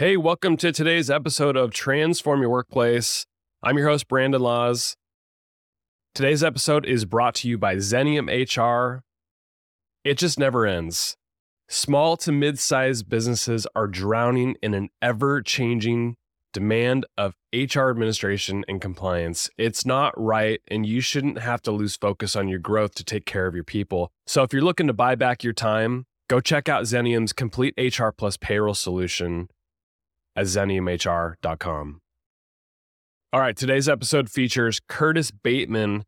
Hey, welcome to today's episode of Transform Your Workplace. I'm your host, Brandon Laws. Today's episode is brought to you by Xenium HR. It just never ends. Small to mid sized businesses are drowning in an ever changing demand of HR administration and compliance. It's not right, and you shouldn't have to lose focus on your growth to take care of your people. So, if you're looking to buy back your time, go check out Xenium's complete HR plus payroll solution at xeniumhr.com. All right, today's episode features Curtis Bateman.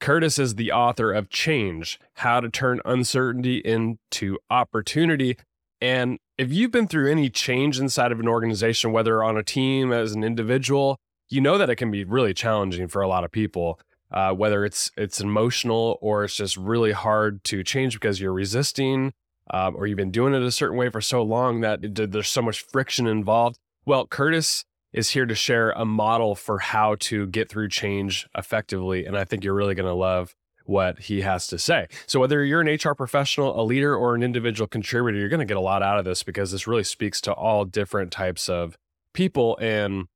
Curtis is the author of Change How to Turn Uncertainty into Opportunity. And if you've been through any change inside of an organization, whether on a team, as an individual, you know that it can be really challenging for a lot of people. Uh, whether it's it's emotional or it's just really hard to change because you're resisting, uh, or you've been doing it a certain way for so long that it, there's so much friction involved. Well, Curtis is here to share a model for how to get through change effectively. And I think you're really going to love what he has to say. So, whether you're an HR professional, a leader, or an individual contributor, you're going to get a lot out of this because this really speaks to all different types of people. And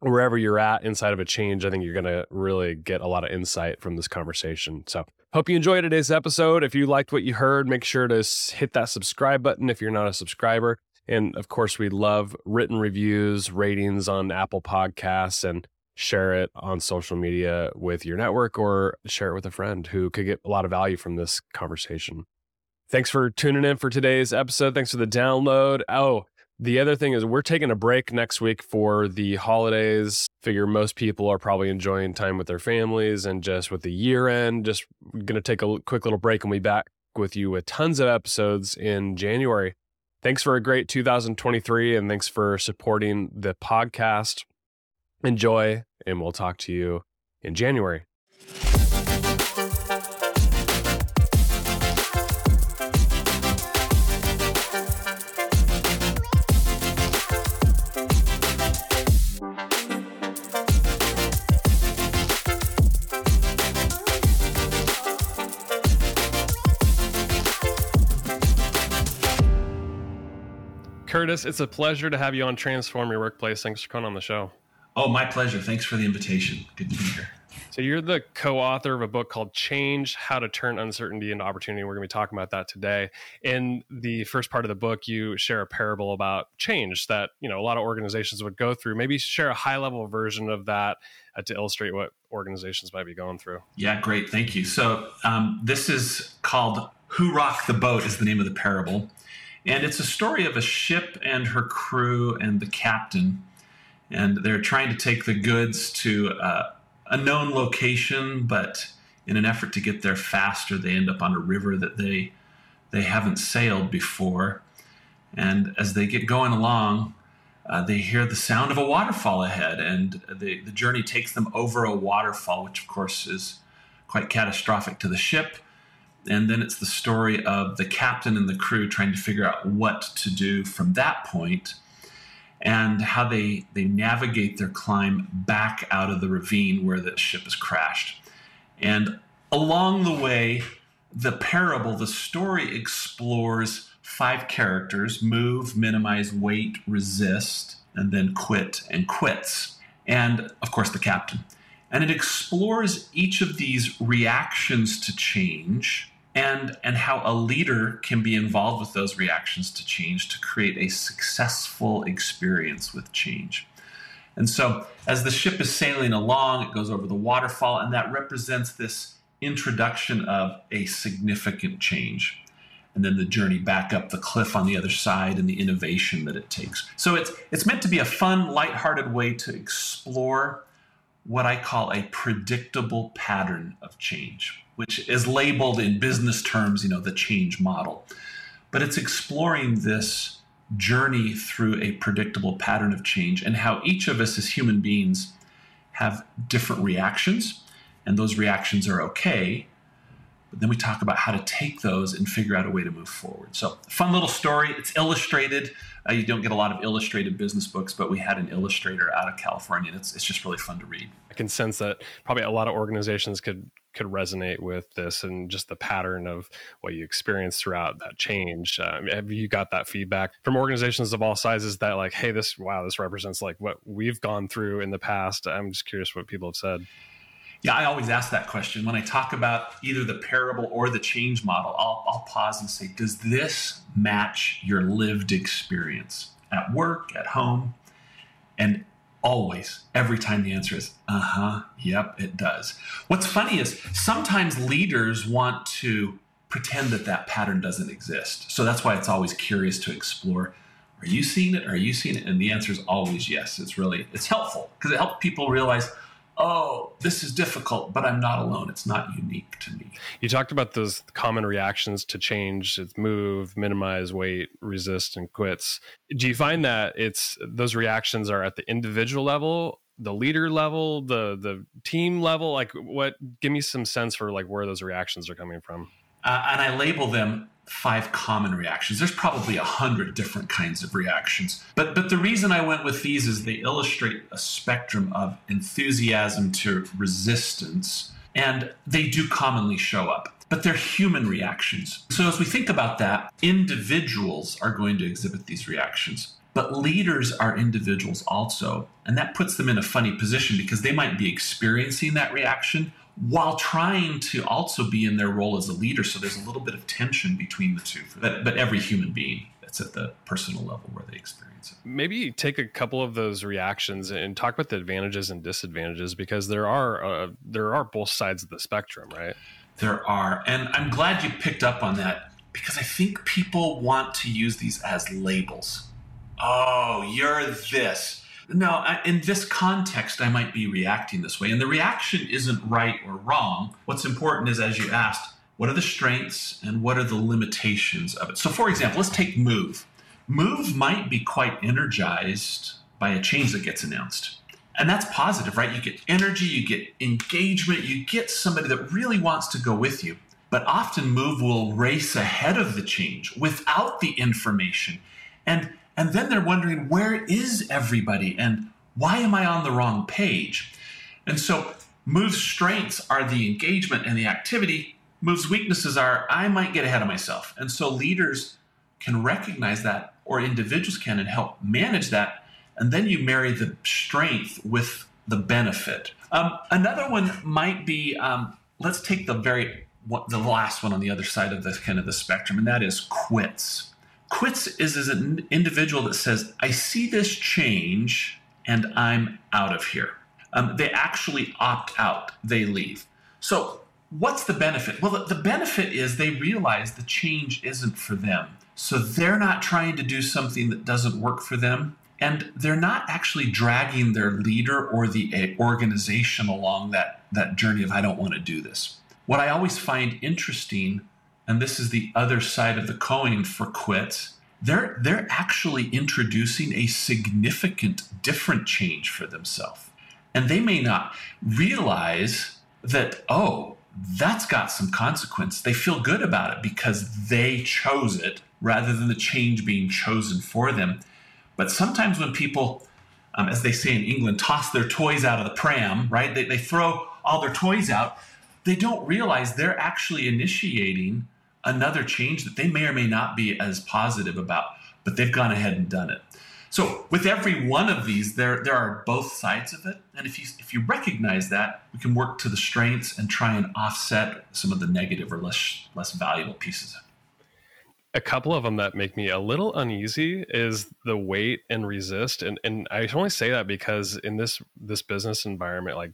wherever you're at inside of a change, I think you're going to really get a lot of insight from this conversation. So, hope you enjoyed today's episode. If you liked what you heard, make sure to hit that subscribe button if you're not a subscriber. And of course, we love written reviews, ratings on Apple Podcasts, and share it on social media with your network or share it with a friend who could get a lot of value from this conversation. Thanks for tuning in for today's episode. Thanks for the download. Oh, the other thing is we're taking a break next week for the holidays. Figure most people are probably enjoying time with their families and just with the year end, just going to take a quick little break and we back with you with tons of episodes in January. Thanks for a great 2023 and thanks for supporting the podcast. Enjoy, and we'll talk to you in January. Curtis, it's a pleasure to have you on Transform Your Workplace. Thanks for coming on the show. Oh, my pleasure. Thanks for the invitation. Good to be here. So, you're the co author of a book called Change How to Turn Uncertainty into Opportunity. We're going to be talking about that today. In the first part of the book, you share a parable about change that you know a lot of organizations would go through. Maybe share a high level version of that uh, to illustrate what organizations might be going through. Yeah, great. Thank you. So, um, this is called Who Rocked the Boat, is the name of the parable. And it's a story of a ship and her crew and the captain. And they're trying to take the goods to uh, a known location, but in an effort to get there faster, they end up on a river that they they haven't sailed before. And as they get going along, uh, they hear the sound of a waterfall ahead, and the, the journey takes them over a waterfall, which of course is quite catastrophic to the ship and then it's the story of the captain and the crew trying to figure out what to do from that point and how they they navigate their climb back out of the ravine where the ship has crashed. And along the way the parable the story explores five characters move minimize wait resist and then quit and quits. And of course the captain. And it explores each of these reactions to change and, and how a leader can be involved with those reactions to change to create a successful experience with change. And so, as the ship is sailing along, it goes over the waterfall, and that represents this introduction of a significant change. And then the journey back up the cliff on the other side and the innovation that it takes. So, it's, it's meant to be a fun, lighthearted way to explore what I call a predictable pattern of change, which is labeled in business terms, you know, the change model. But it's exploring this journey through a predictable pattern of change and how each of us as human beings have different reactions, and those reactions are okay. But then we talk about how to take those and figure out a way to move forward. So, fun little story. It's illustrated. Uh, you don't get a lot of illustrated business books, but we had an illustrator out of California. And it's, it's just really fun to read. I can sense that probably a lot of organizations could could resonate with this and just the pattern of what you experienced throughout that change. Um, have you got that feedback from organizations of all sizes that like, hey, this wow, this represents like what we've gone through in the past? I'm just curious what people have said. Yeah, I always ask that question. When I talk about either the parable or the change model, I'll, I'll pause and say, does this match your lived experience at work, at home? And always, every time the answer is, uh huh, yep, it does. What's funny is sometimes leaders want to pretend that that pattern doesn't exist. So that's why it's always curious to explore. Are you seeing it? Are you seeing it? And the answer is always yes. It's really, it's helpful because it helps people realize, oh, this is difficult, but I'm not alone. It's not unique to me. You talked about those common reactions to change, it's move, minimize, wait, resist, and quits. Do you find that it's those reactions are at the individual level, the leader level, the the team level? Like what give me some sense for like where those reactions are coming from. Uh, and I label them five common reactions. There's probably a hundred different kinds of reactions. But but the reason I went with these is they illustrate a spectrum of enthusiasm to resistance, and they do commonly show up. But they're human reactions. So as we think about that, individuals are going to exhibit these reactions. But leaders are individuals also. And that puts them in a funny position because they might be experiencing that reaction while trying to also be in their role as a leader. So there's a little bit of tension between the two. But, but every human being, that's at the personal level where they experience it. Maybe take a couple of those reactions and talk about the advantages and disadvantages because there are uh, there are both sides of the spectrum, right? There are, and I'm glad you picked up on that because I think people want to use these as labels. Oh, you're this no, in this context, I might be reacting this way. And the reaction isn't right or wrong. What's important is, as you asked, what are the strengths and what are the limitations of it? So, for example, let's take move. Move might be quite energized by a change that gets announced. And that's positive, right? You get energy, you get engagement, you get somebody that really wants to go with you. But often, move will race ahead of the change without the information. And and then they're wondering, where is everybody? And why am I on the wrong page? And so, Move's strengths are the engagement and the activity. Move's weaknesses are, I might get ahead of myself. And so, leaders can recognize that, or individuals can, and help manage that. And then you marry the strength with the benefit. Um, another one might be um, let's take the very what, the last one on the other side of the kind of the spectrum, and that is quits. Quits is, is an individual that says, I see this change and I'm out of here. Um, they actually opt out, they leave. So, what's the benefit? Well, the, the benefit is they realize the change isn't for them. So, they're not trying to do something that doesn't work for them. And they're not actually dragging their leader or the organization along that, that journey of, I don't want to do this. What I always find interesting and this is the other side of the coin for quits they're they're actually introducing a significant different change for themselves. And they may not realize that oh that's got some consequence. They feel good about it because they chose it rather than the change being chosen for them. But sometimes when people um, as they say in england toss their toys out of the pram right they, they throw all their toys out they don't realize they're actually initiating another change that they may or may not be as positive about, but they've gone ahead and done it. So with every one of these, there there are both sides of it, and if you if you recognize that, we can work to the strengths and try and offset some of the negative or less less valuable pieces. A couple of them that make me a little uneasy is the wait and resist, and and I only say that because in this this business environment, like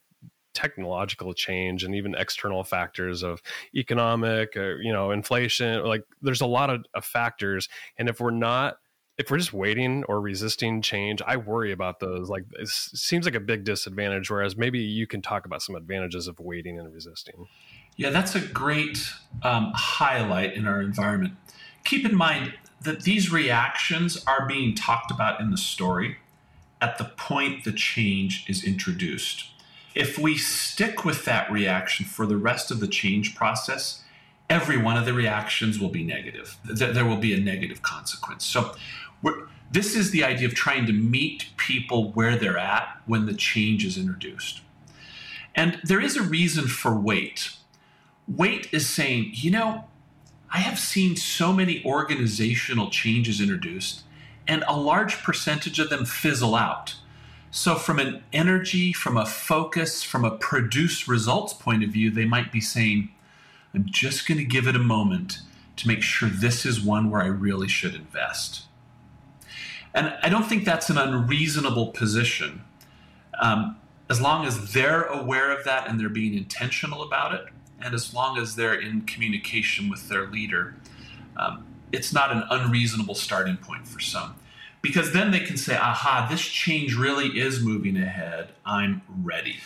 technological change and even external factors of economic or, uh, you know inflation like there's a lot of, of factors. And if we're not if we're just waiting or resisting change i worry about those. Like it seems like a big disadvantage whereas maybe you can talk about some advantages of waiting and resisting. Yeah that's a great um, highlight in our environment. Keep in mind that these reactions are being talked about in the story at the point the change is introduced if we stick with that reaction for the rest of the change process, every one of the reactions will be negative. There will be a negative consequence. So, this is the idea of trying to meet people where they're at when the change is introduced. And there is a reason for wait. Wait is saying, you know, I have seen so many organizational changes introduced, and a large percentage of them fizzle out. So, from an energy, from a focus, from a produce results point of view, they might be saying, I'm just going to give it a moment to make sure this is one where I really should invest. And I don't think that's an unreasonable position. Um, as long as they're aware of that and they're being intentional about it, and as long as they're in communication with their leader, um, it's not an unreasonable starting point for some. Because then they can say, aha, this change really is moving ahead. I'm ready.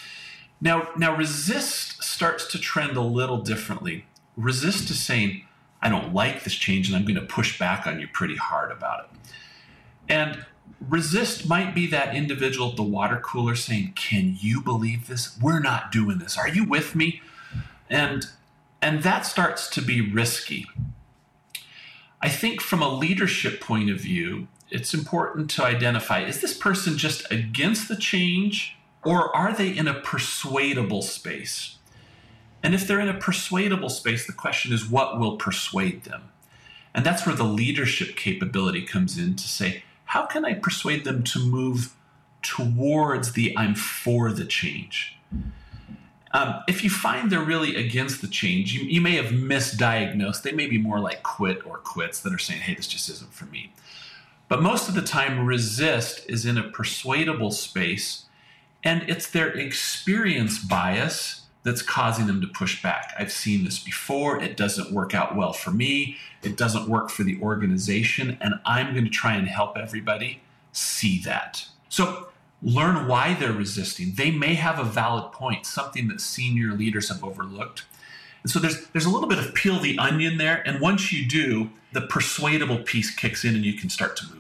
Now, now resist starts to trend a little differently. Resist is saying, I don't like this change and I'm going to push back on you pretty hard about it. And resist might be that individual at the water cooler saying, Can you believe this? We're not doing this. Are you with me? And and that starts to be risky. I think from a leadership point of view, it's important to identify is this person just against the change or are they in a persuadable space? And if they're in a persuadable space, the question is what will persuade them? And that's where the leadership capability comes in to say, how can I persuade them to move towards the I'm for the change? Um, if you find they're really against the change, you, you may have misdiagnosed. They may be more like quit or quits that are saying, hey, this just isn't for me. But most of the time, resist is in a persuadable space, and it's their experience bias that's causing them to push back. I've seen this before. It doesn't work out well for me. It doesn't work for the organization. And I'm going to try and help everybody see that. So learn why they're resisting. They may have a valid point, something that senior leaders have overlooked. And so there's there's a little bit of peel the onion there. And once you do, the persuadable piece kicks in and you can start to move.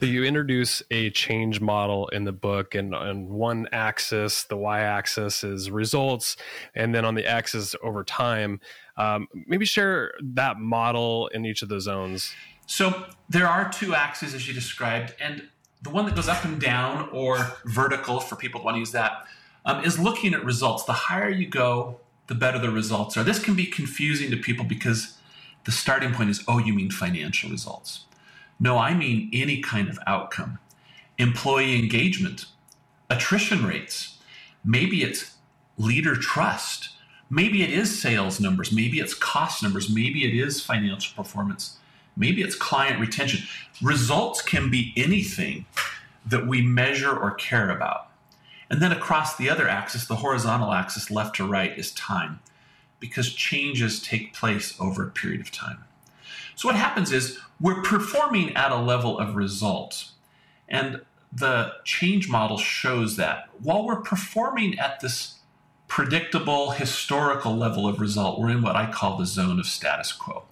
So you introduce a change model in the book, and on one axis, the y-axis is results, and then on the axis over time. Um, maybe share that model in each of the zones. So there are two axes as you described, and the one that goes up and down or vertical for people who want to use that um, is looking at results. The higher you go, the better the results are. This can be confusing to people because the starting point is, oh, you mean financial results. No, I mean any kind of outcome. Employee engagement, attrition rates. Maybe it's leader trust. Maybe it is sales numbers. Maybe it's cost numbers. Maybe it is financial performance. Maybe it's client retention. Results can be anything that we measure or care about. And then across the other axis, the horizontal axis, left to right, is time, because changes take place over a period of time. So what happens is we're performing at a level of result. And the change model shows that while we're performing at this predictable historical level of result, we're in what I call the zone of status quo.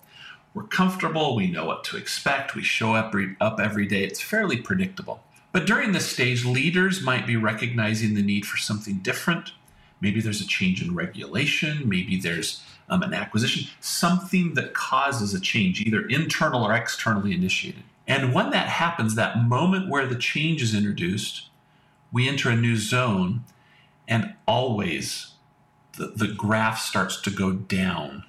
We're comfortable, we know what to expect, we show up, up every day, it's fairly predictable. But during this stage, leaders might be recognizing the need for something different. Maybe there's a change in regulation, maybe there's um, an acquisition, something that causes a change, either internal or externally initiated. And when that happens, that moment where the change is introduced, we enter a new zone, and always the, the graph starts to go down.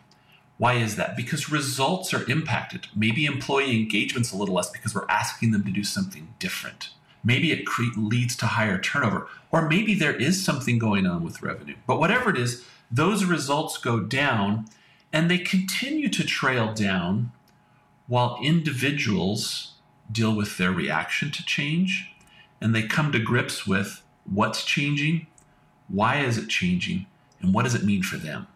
Why is that? Because results are impacted. Maybe employee engagement's a little less because we're asking them to do something different. Maybe it cre- leads to higher turnover, or maybe there is something going on with revenue. But whatever it is, those results go down and they continue to trail down while individuals deal with their reaction to change and they come to grips with what's changing, why is it changing, and what does it mean for them.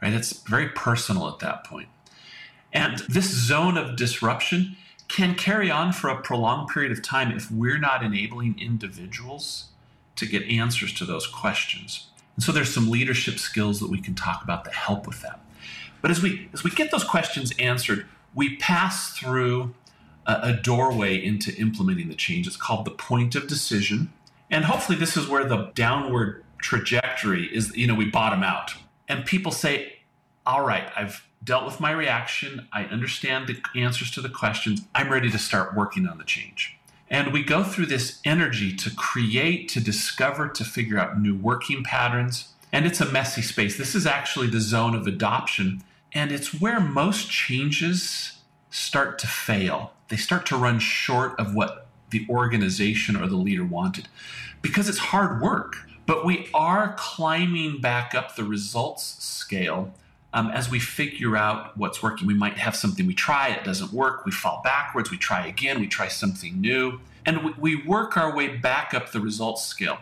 Right? It's very personal at that point. And this zone of disruption can carry on for a prolonged period of time if we're not enabling individuals to get answers to those questions. And so there's some leadership skills that we can talk about that help with that. But as we as we get those questions answered, we pass through a, a doorway into implementing the change. It's called the point of decision. And hopefully this is where the downward trajectory is, you know, we bottom out. And people say, all right, I've dealt with my reaction. I understand the answers to the questions. I'm ready to start working on the change. And we go through this energy to create, to discover, to figure out new working patterns. And it's a messy space. This is actually the zone of adoption. And it's where most changes start to fail. They start to run short of what the organization or the leader wanted because it's hard work. But we are climbing back up the results scale um, as we figure out what's working. We might have something we try, it doesn't work, we fall backwards, we try again, we try something new, and we, we work our way back up the results scale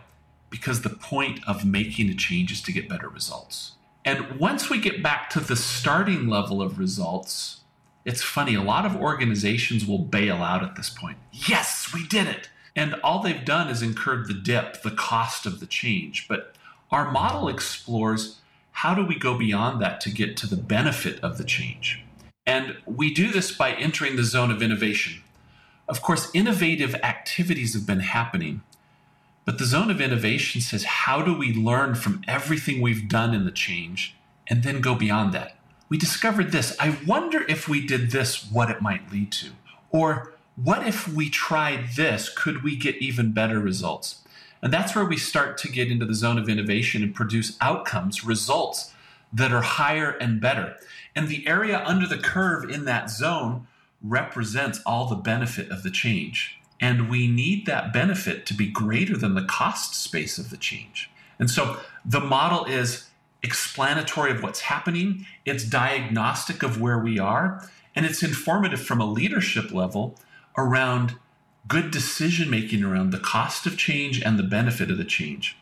because the point of making a change is to get better results. And once we get back to the starting level of results, it's funny, a lot of organizations will bail out at this point. Yes, we did it. And all they've done is incurred the dip, the cost of the change. But our model explores how do we go beyond that to get to the benefit of the change? And we do this by entering the zone of innovation. Of course, innovative activities have been happening, but the zone of innovation says, how do we learn from everything we've done in the change and then go beyond that? We discovered this. I wonder if we did this, what it might lead to. Or what if we tried this? Could we get even better results? And that's where we start to get into the zone of innovation and produce outcomes, results that are higher and better. And the area under the curve in that zone represents all the benefit of the change. And we need that benefit to be greater than the cost space of the change. And so the model is explanatory of what's happening, it's diagnostic of where we are, and it's informative from a leadership level around good decision making around the cost of change and the benefit of the change.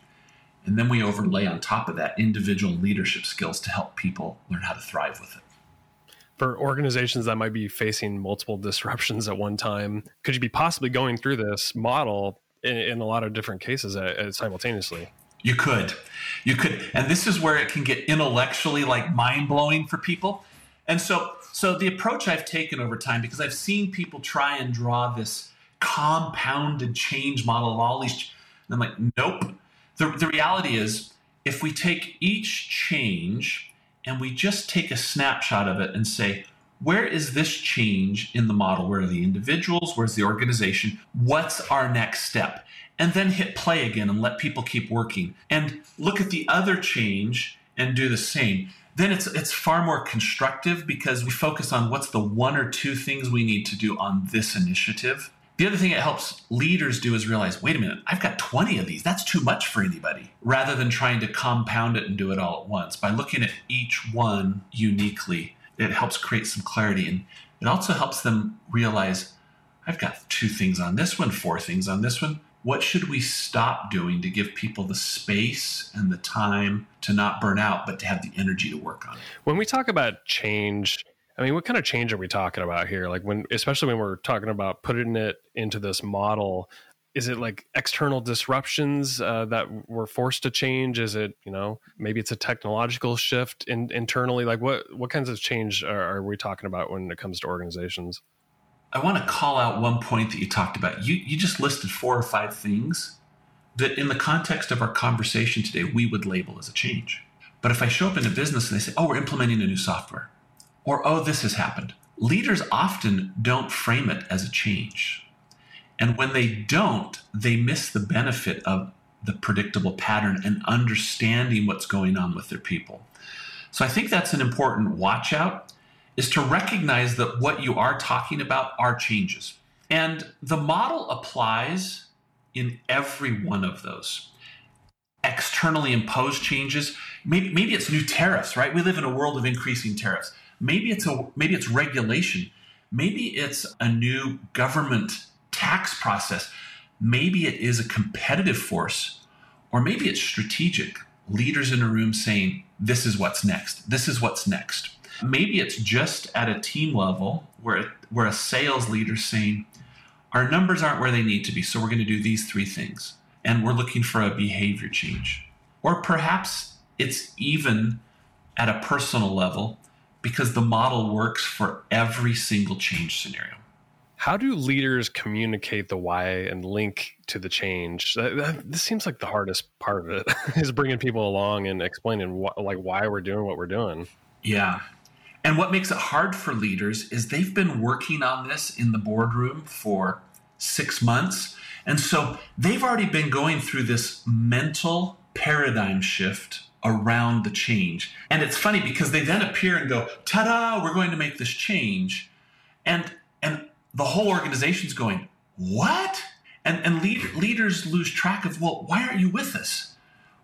And then we overlay on top of that individual leadership skills to help people learn how to thrive with it. For organizations that might be facing multiple disruptions at one time, could you be possibly going through this model in, in a lot of different cases uh, uh, simultaneously? You could. You could. And this is where it can get intellectually like mind blowing for people. And so so the approach I've taken over time because I've seen people try and draw this compounded change model of all these. And I'm like, nope. The, the reality is, if we take each change and we just take a snapshot of it and say, where is this change in the model? Where are the individuals? Where's the organization? What's our next step? And then hit play again and let people keep working and look at the other change and do the same. Then it's it's far more constructive because we focus on what's the one or two things we need to do on this initiative the other thing it helps leaders do is realize wait a minute, I've got 20 of these. That's too much for anybody. Rather than trying to compound it and do it all at once. By looking at each one uniquely, it helps create some clarity. And it also helps them realize I've got two things on this one, four things on this one. What should we stop doing to give people the space and the time to not burn out, but to have the energy to work on it? When we talk about change, I mean, what kind of change are we talking about here? Like when, especially when we're talking about putting it into this model, is it like external disruptions uh, that we're forced to change? Is it, you know, maybe it's a technological shift in, internally? Like what, what kinds of change are, are we talking about when it comes to organizations? I want to call out one point that you talked about. You, you just listed four or five things that in the context of our conversation today, we would label as a change. But if I show up in a business and they say, oh, we're implementing a new software, or, oh, this has happened. Leaders often don't frame it as a change. And when they don't, they miss the benefit of the predictable pattern and understanding what's going on with their people. So I think that's an important watch out is to recognize that what you are talking about are changes. And the model applies in every one of those. Externally imposed changes, maybe, maybe it's new tariffs, right? We live in a world of increasing tariffs. Maybe it's a maybe it's regulation. Maybe it's a new government tax process. Maybe it is a competitive force, or maybe it's strategic. Leaders in a room saying, This is what's next. This is what's next. Maybe it's just at a team level where, where a sales leader saying, Our numbers aren't where they need to be, so we're going to do these three things. And we're looking for a behavior change. Or perhaps it's even at a personal level because the model works for every single change scenario. How do leaders communicate the why and link to the change? This seems like the hardest part of it is bringing people along and explaining what, like why we're doing what we're doing. Yeah, And what makes it hard for leaders is they've been working on this in the boardroom for six months. And so they've already been going through this mental paradigm shift around the change. And it's funny because they then appear and go, ta da, we're going to make this change. And, and the whole organization's going, what? And, and lead, leaders lose track of, well, why aren't you with us?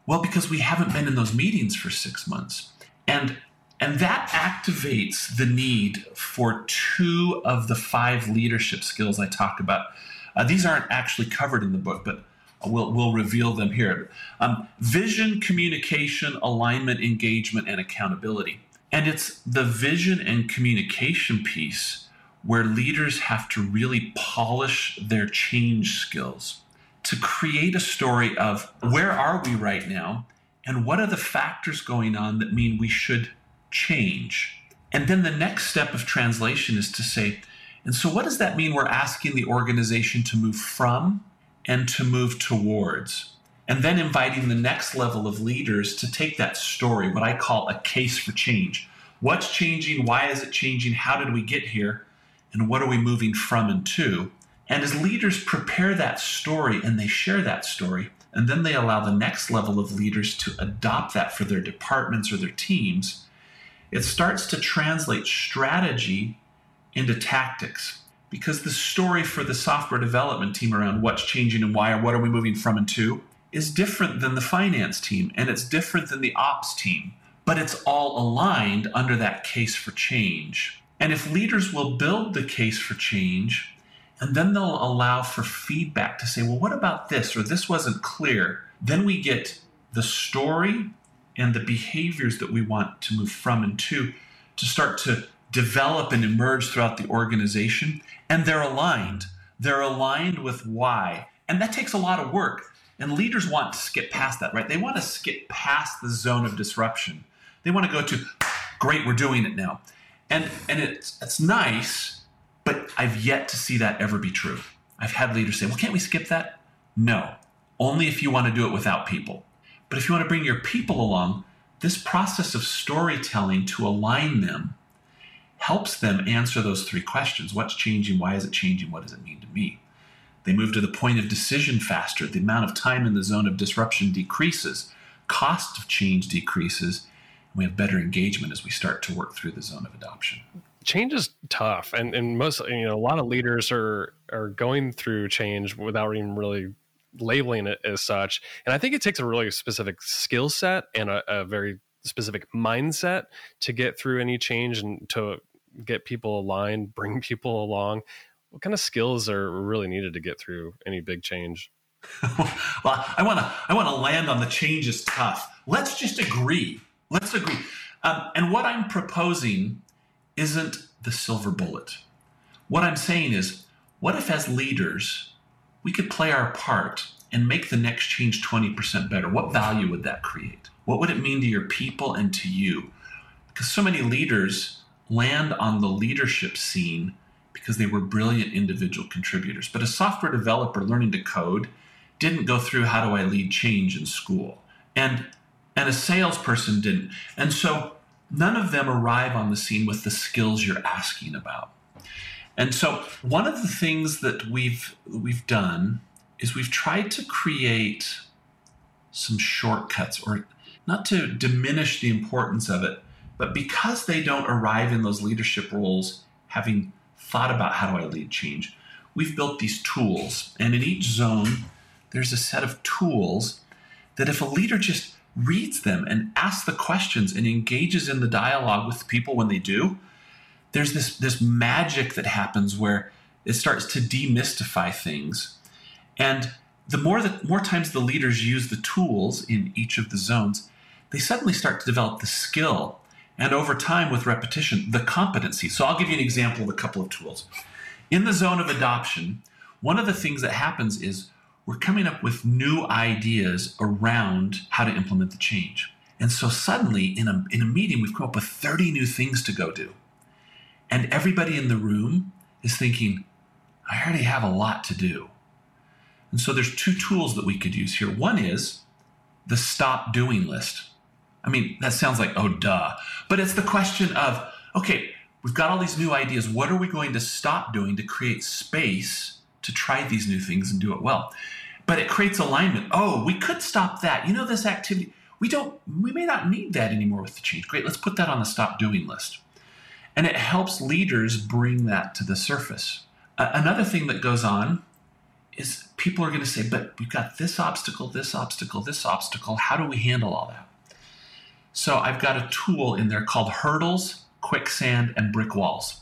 Well, because we haven't been in those meetings for six months. And and that activates the need for two of the five leadership skills I talk about. Uh, these aren't actually covered in the book, but we'll, we'll reveal them here. Um, vision, communication, alignment, engagement, and accountability. And it's the vision and communication piece where leaders have to really polish their change skills to create a story of where are we right now and what are the factors going on that mean we should change. And then the next step of translation is to say, and so what does that mean we're asking the organization to move from and to move towards? And then inviting the next level of leaders to take that story, what I call a case for change. What's changing? Why is it changing? How did we get here? And what are we moving from and to? And as leaders prepare that story and they share that story, and then they allow the next level of leaders to adopt that for their departments or their teams, it starts to translate strategy into tactics because the story for the software development team around what's changing and why or what are we moving from and to is different than the finance team and it's different than the ops team, but it's all aligned under that case for change. And if leaders will build the case for change, and then they'll allow for feedback to say, well, what about this? Or this wasn't clear. Then we get the story and the behaviors that we want to move from and to to start to develop and emerge throughout the organization. And they're aligned. They're aligned with why. And that takes a lot of work. And leaders want to skip past that, right? They want to skip past the zone of disruption. They want to go to, great, we're doing it now. And, and it's, it's nice, but I've yet to see that ever be true. I've had leaders say, well, can't we skip that? No, only if you want to do it without people. But if you want to bring your people along, this process of storytelling to align them helps them answer those three questions What's changing? Why is it changing? What does it mean to me? They move to the point of decision faster. The amount of time in the zone of disruption decreases. Cost of change decreases. We have better engagement as we start to work through the zone of adoption change is tough and, and most you know a lot of leaders are are going through change without even really labeling it as such. And I think it takes a really specific skill set and a, a very specific mindset to get through any change and to get people aligned, bring people along. What kind of skills are really needed to get through any big change? well, I want to I want to land on the change is tough. Let's just agree. Let's agree. Um, and what I'm proposing isn't the silver bullet. What I'm saying is, what if as leaders we could play our part and make the next change 20% better, what value would that create? What would it mean to your people and to you? Because so many leaders land on the leadership scene because they were brilliant individual contributors. But a software developer learning to code didn't go through how do I lead change in school. And and a salesperson didn't. And so none of them arrive on the scene with the skills you're asking about. And so one of the things that we've we've done is we've tried to create some shortcuts or not to diminish the importance of it, but because they don't arrive in those leadership roles having thought about how do I lead change, we've built these tools. And in each zone, there's a set of tools that if a leader just reads them and asks the questions and engages in the dialogue with people when they do, there's this this magic that happens where it starts to demystify things and the more that more times the leaders use the tools in each of the zones they suddenly start to develop the skill and over time with repetition the competency so i'll give you an example of a couple of tools in the zone of adoption one of the things that happens is we're coming up with new ideas around how to implement the change and so suddenly in a, in a meeting we've come up with 30 new things to go do and everybody in the room is thinking, I already have a lot to do. And so there's two tools that we could use here. One is the stop doing list. I mean, that sounds like, oh, duh. But it's the question of, okay, we've got all these new ideas. What are we going to stop doing to create space to try these new things and do it well? But it creates alignment. Oh, we could stop that. You know, this activity, we don't, we may not need that anymore with the change. Great, let's put that on the stop doing list. And it helps leaders bring that to the surface. Another thing that goes on is people are going to say, but we've got this obstacle, this obstacle, this obstacle. How do we handle all that? So I've got a tool in there called hurdles, quicksand, and brick walls.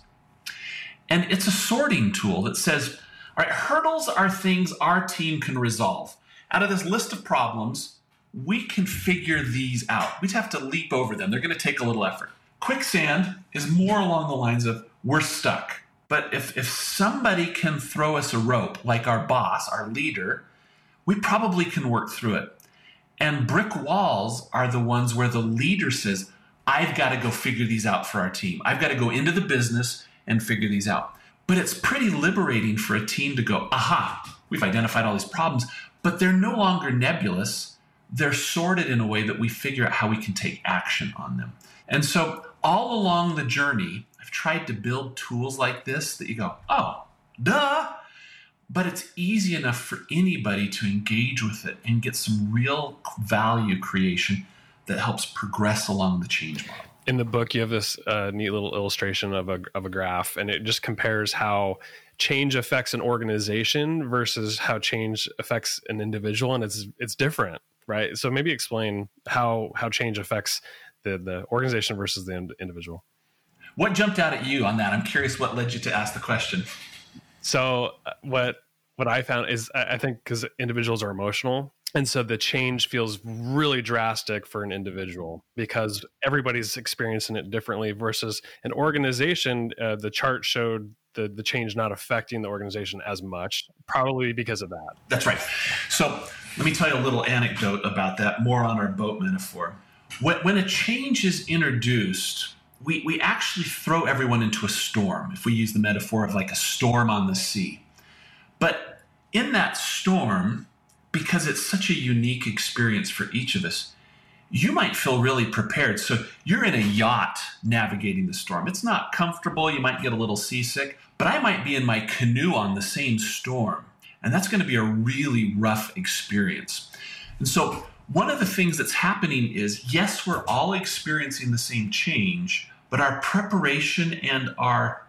And it's a sorting tool that says, all right, hurdles are things our team can resolve. Out of this list of problems, we can figure these out. We'd have to leap over them. They're going to take a little effort. Quicksand is more along the lines of we're stuck. But if, if somebody can throw us a rope, like our boss, our leader, we probably can work through it. And brick walls are the ones where the leader says, I've got to go figure these out for our team. I've got to go into the business and figure these out. But it's pretty liberating for a team to go, aha, we've identified all these problems, but they're no longer nebulous. They're sorted in a way that we figure out how we can take action on them. And so, all along the journey, I've tried to build tools like this that you go, oh, duh, but it's easy enough for anybody to engage with it and get some real value creation that helps progress along the change model. In the book, you have this uh, neat little illustration of a, of a graph, and it just compares how change affects an organization versus how change affects an individual, and it's it's different, right? So maybe explain how how change affects the the organization versus the individual. What jumped out at you on that? I'm curious what led you to ask the question. So uh, what what I found is I think because individuals are emotional, and so the change feels really drastic for an individual because everybody's experiencing it differently. Versus an organization, uh, the chart showed the the change not affecting the organization as much, probably because of that. That's right. So let me tell you a little anecdote about that. More on our boat metaphor. When, when a change is introduced we, we actually throw everyone into a storm, if we use the metaphor of like a storm on the sea. But in that storm, because it's such a unique experience for each of us, you might feel really prepared. So you're in a yacht navigating the storm. It's not comfortable. You might get a little seasick, but I might be in my canoe on the same storm. And that's going to be a really rough experience. And so, one of the things that's happening is yes, we're all experiencing the same change, but our preparation and our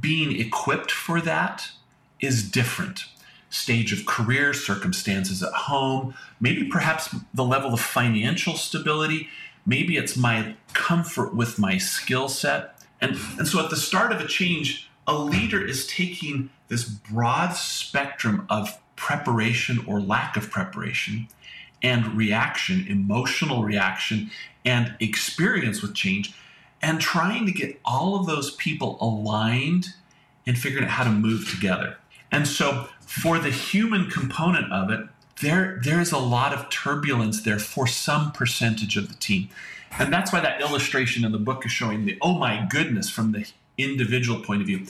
being equipped for that is different. Stage of career, circumstances at home, maybe perhaps the level of financial stability, maybe it's my comfort with my skill set. And, and so at the start of a change, a leader is taking this broad spectrum of preparation or lack of preparation and reaction, emotional reaction, and experience with change, and trying to get all of those people aligned and figuring out how to move together. And so, for the human component of it, there there's a lot of turbulence there for some percentage of the team. And that's why that illustration in the book is showing the oh my goodness from the individual point of view.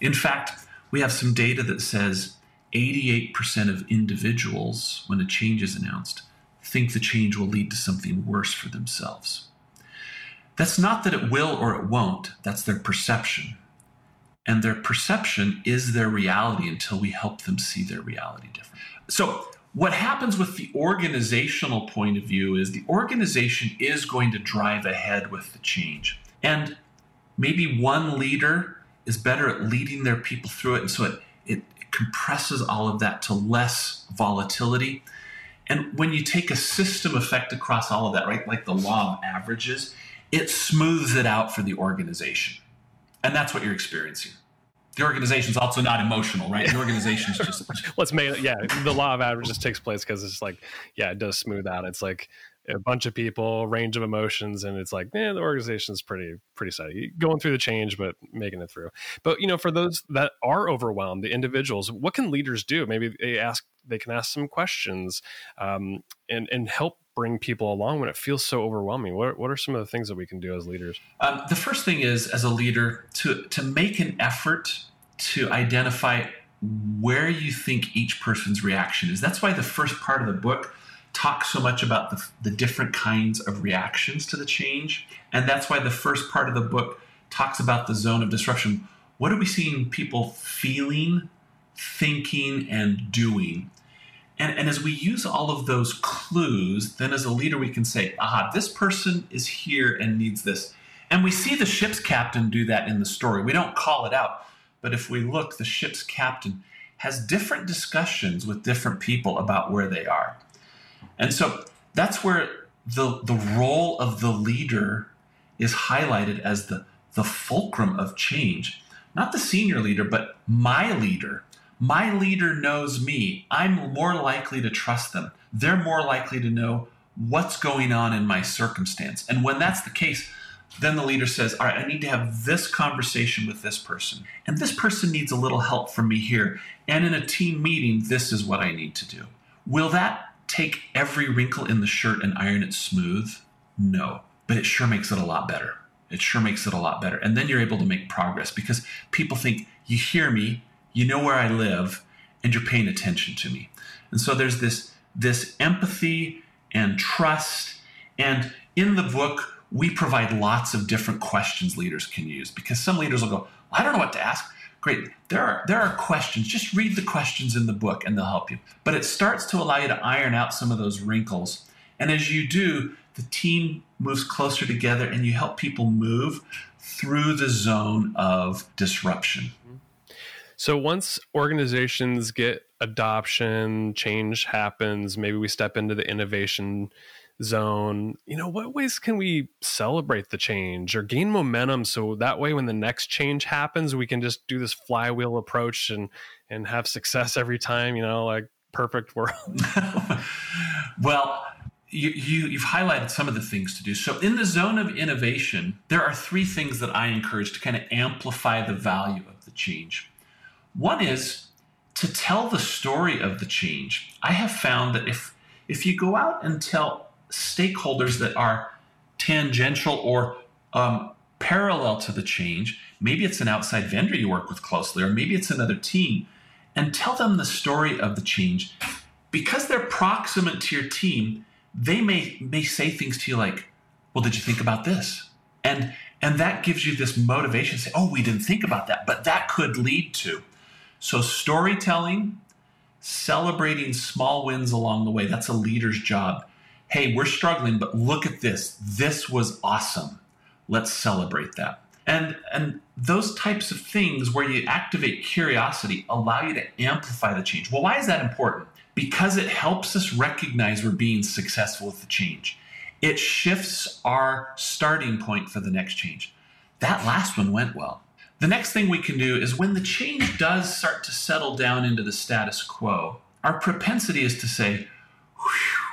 In fact, we have some data that says 88% of individuals, when a change is announced, think the change will lead to something worse for themselves. That's not that it will or it won't, that's their perception. And their perception is their reality until we help them see their reality different. So, what happens with the organizational point of view is the organization is going to drive ahead with the change. And maybe one leader is better at leading their people through it. And so it, it compresses all of that to less volatility. And when you take a system effect across all of that, right, like the law of averages, it smooths it out for the organization. And that's what you're experiencing. The organization's also not emotional, right? The organization's just what's made yeah, the law of averages takes place because it's like, yeah, it does smooth out. It's like a bunch of people, range of emotions, and it's like, yeah, the organization's pretty pretty steady, going through the change, but making it through. But you know, for those that are overwhelmed, the individuals, what can leaders do? Maybe they ask, they can ask some questions, um, and and help bring people along when it feels so overwhelming? What, what are some of the things that we can do as leaders? Um, the first thing is, as a leader, to, to make an effort to identify where you think each person's reaction is. That's why the first part of the book talks so much about the, the different kinds of reactions to the change. And that's why the first part of the book talks about the zone of disruption. What are we seeing people feeling, thinking, and doing? And, and as we use all of those clues, then as a leader, we can say, aha, this person is here and needs this. And we see the ship's captain do that in the story. We don't call it out, but if we look, the ship's captain has different discussions with different people about where they are. And so that's where the, the role of the leader is highlighted as the, the fulcrum of change. Not the senior leader, but my leader. My leader knows me. I'm more likely to trust them. They're more likely to know what's going on in my circumstance. And when that's the case, then the leader says, All right, I need to have this conversation with this person. And this person needs a little help from me here. And in a team meeting, this is what I need to do. Will that take every wrinkle in the shirt and iron it smooth? No, but it sure makes it a lot better. It sure makes it a lot better. And then you're able to make progress because people think, You hear me, you know where I live, and you're paying attention to me. And so there's this, this empathy and trust. And in the book, we provide lots of different questions leaders can use because some leaders will go, I don't know what to ask. Great. There are there are questions. Just read the questions in the book and they'll help you. But it starts to allow you to iron out some of those wrinkles. And as you do, the team moves closer together and you help people move through the zone of disruption. So once organizations get adoption, change happens, maybe we step into the innovation zone you know what ways can we celebrate the change or gain momentum so that way when the next change happens we can just do this flywheel approach and and have success every time you know like perfect world? Well you, you you've highlighted some of the things to do. So in the zone of innovation there are three things that i encourage to kind of amplify the value of the change one is to tell the story of the change i have found that if if you go out and tell stakeholders that are tangential or um, parallel to the change. Maybe it's an outside vendor you work with closely, or maybe it's another team, and tell them the story of the change. Because they're proximate to your team, they may may say things to you like, "Well, did you think about this?" and and that gives you this motivation to say, "Oh, we didn't think about that, but that could lead to." So storytelling, celebrating small wins along the way, that's a leader's job hey, we're struggling, but look at this. This was awesome. Let's celebrate that. And, and those types of things where you activate curiosity allow you to amplify the change. Well, why is that important? Because it helps us recognize we're being successful with the change. It shifts our starting point for the next change. That last one went well. The next thing we can do is when the change does start to settle down into the status quo, our propensity is to say, Whew,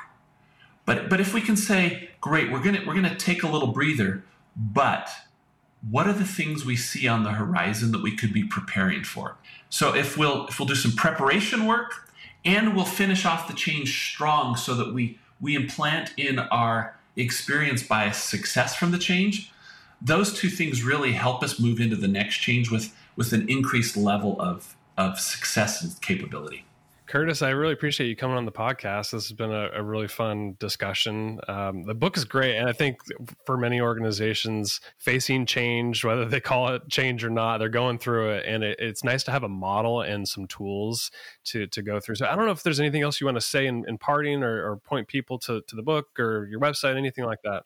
but but if we can say, great, we're gonna we're gonna take a little breather, but what are the things we see on the horizon that we could be preparing for? So if we'll if we'll do some preparation work and we'll finish off the change strong so that we we implant in our experience bias success from the change, those two things really help us move into the next change with with an increased level of of success and capability. Curtis, I really appreciate you coming on the podcast. This has been a, a really fun discussion. Um, the book is great. And I think for many organizations facing change, whether they call it change or not, they're going through it. And it, it's nice to have a model and some tools to, to go through. So I don't know if there's anything else you want to say in, in parting or, or, point people to, to the book or your website, anything like that.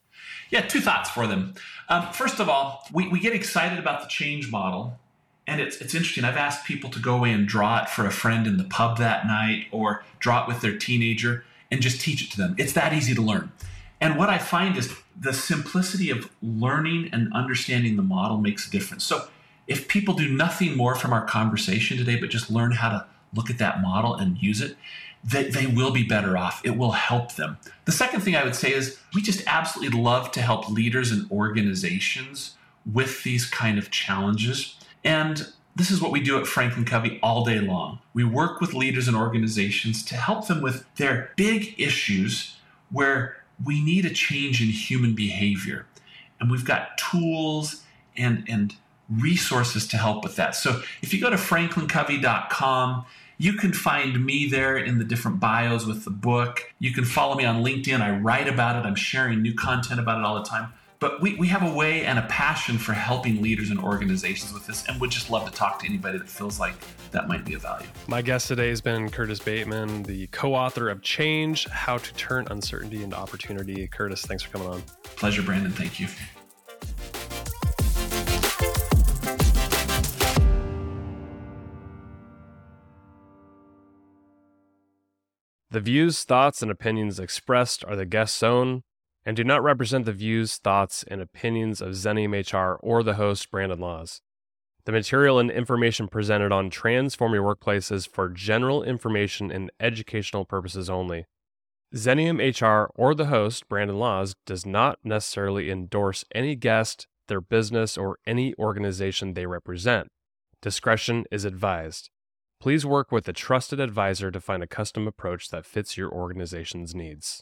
Yeah, two thoughts for them. Um, first of all, we, we get excited about the change model and it's it's interesting. I've asked people to go away and draw it for a friend in the pub that night, or draw it with their teenager, and just teach it to them. It's that easy to learn. And what I find is the simplicity of learning and understanding the model makes a difference. So if people do nothing more from our conversation today, but just learn how to look at that model and use it, they, they will be better off. It will help them. The second thing I would say is we just absolutely love to help leaders and organizations with these kind of challenges. And this is what we do at Franklin Covey all day long. We work with leaders and organizations to help them with their big issues where we need a change in human behavior. And we've got tools and, and resources to help with that. So if you go to franklincovey.com, you can find me there in the different bios with the book. You can follow me on LinkedIn. I write about it, I'm sharing new content about it all the time. But we, we have a way and a passion for helping leaders and organizations with this, and would just love to talk to anybody that feels like that might be of value. My guest today has been Curtis Bateman, the co author of Change How to Turn Uncertainty into Opportunity. Curtis, thanks for coming on. Pleasure, Brandon. Thank you. The views, thoughts, and opinions expressed are the guest's own and do not represent the views, thoughts, and opinions of Xenium HR or the host, Brandon Laws. The material and information presented on Transform Your Workplace is for general information and educational purposes only. Xenium HR or the host, Brandon Laws, does not necessarily endorse any guest, their business, or any organization they represent. Discretion is advised. Please work with a trusted advisor to find a custom approach that fits your organization's needs.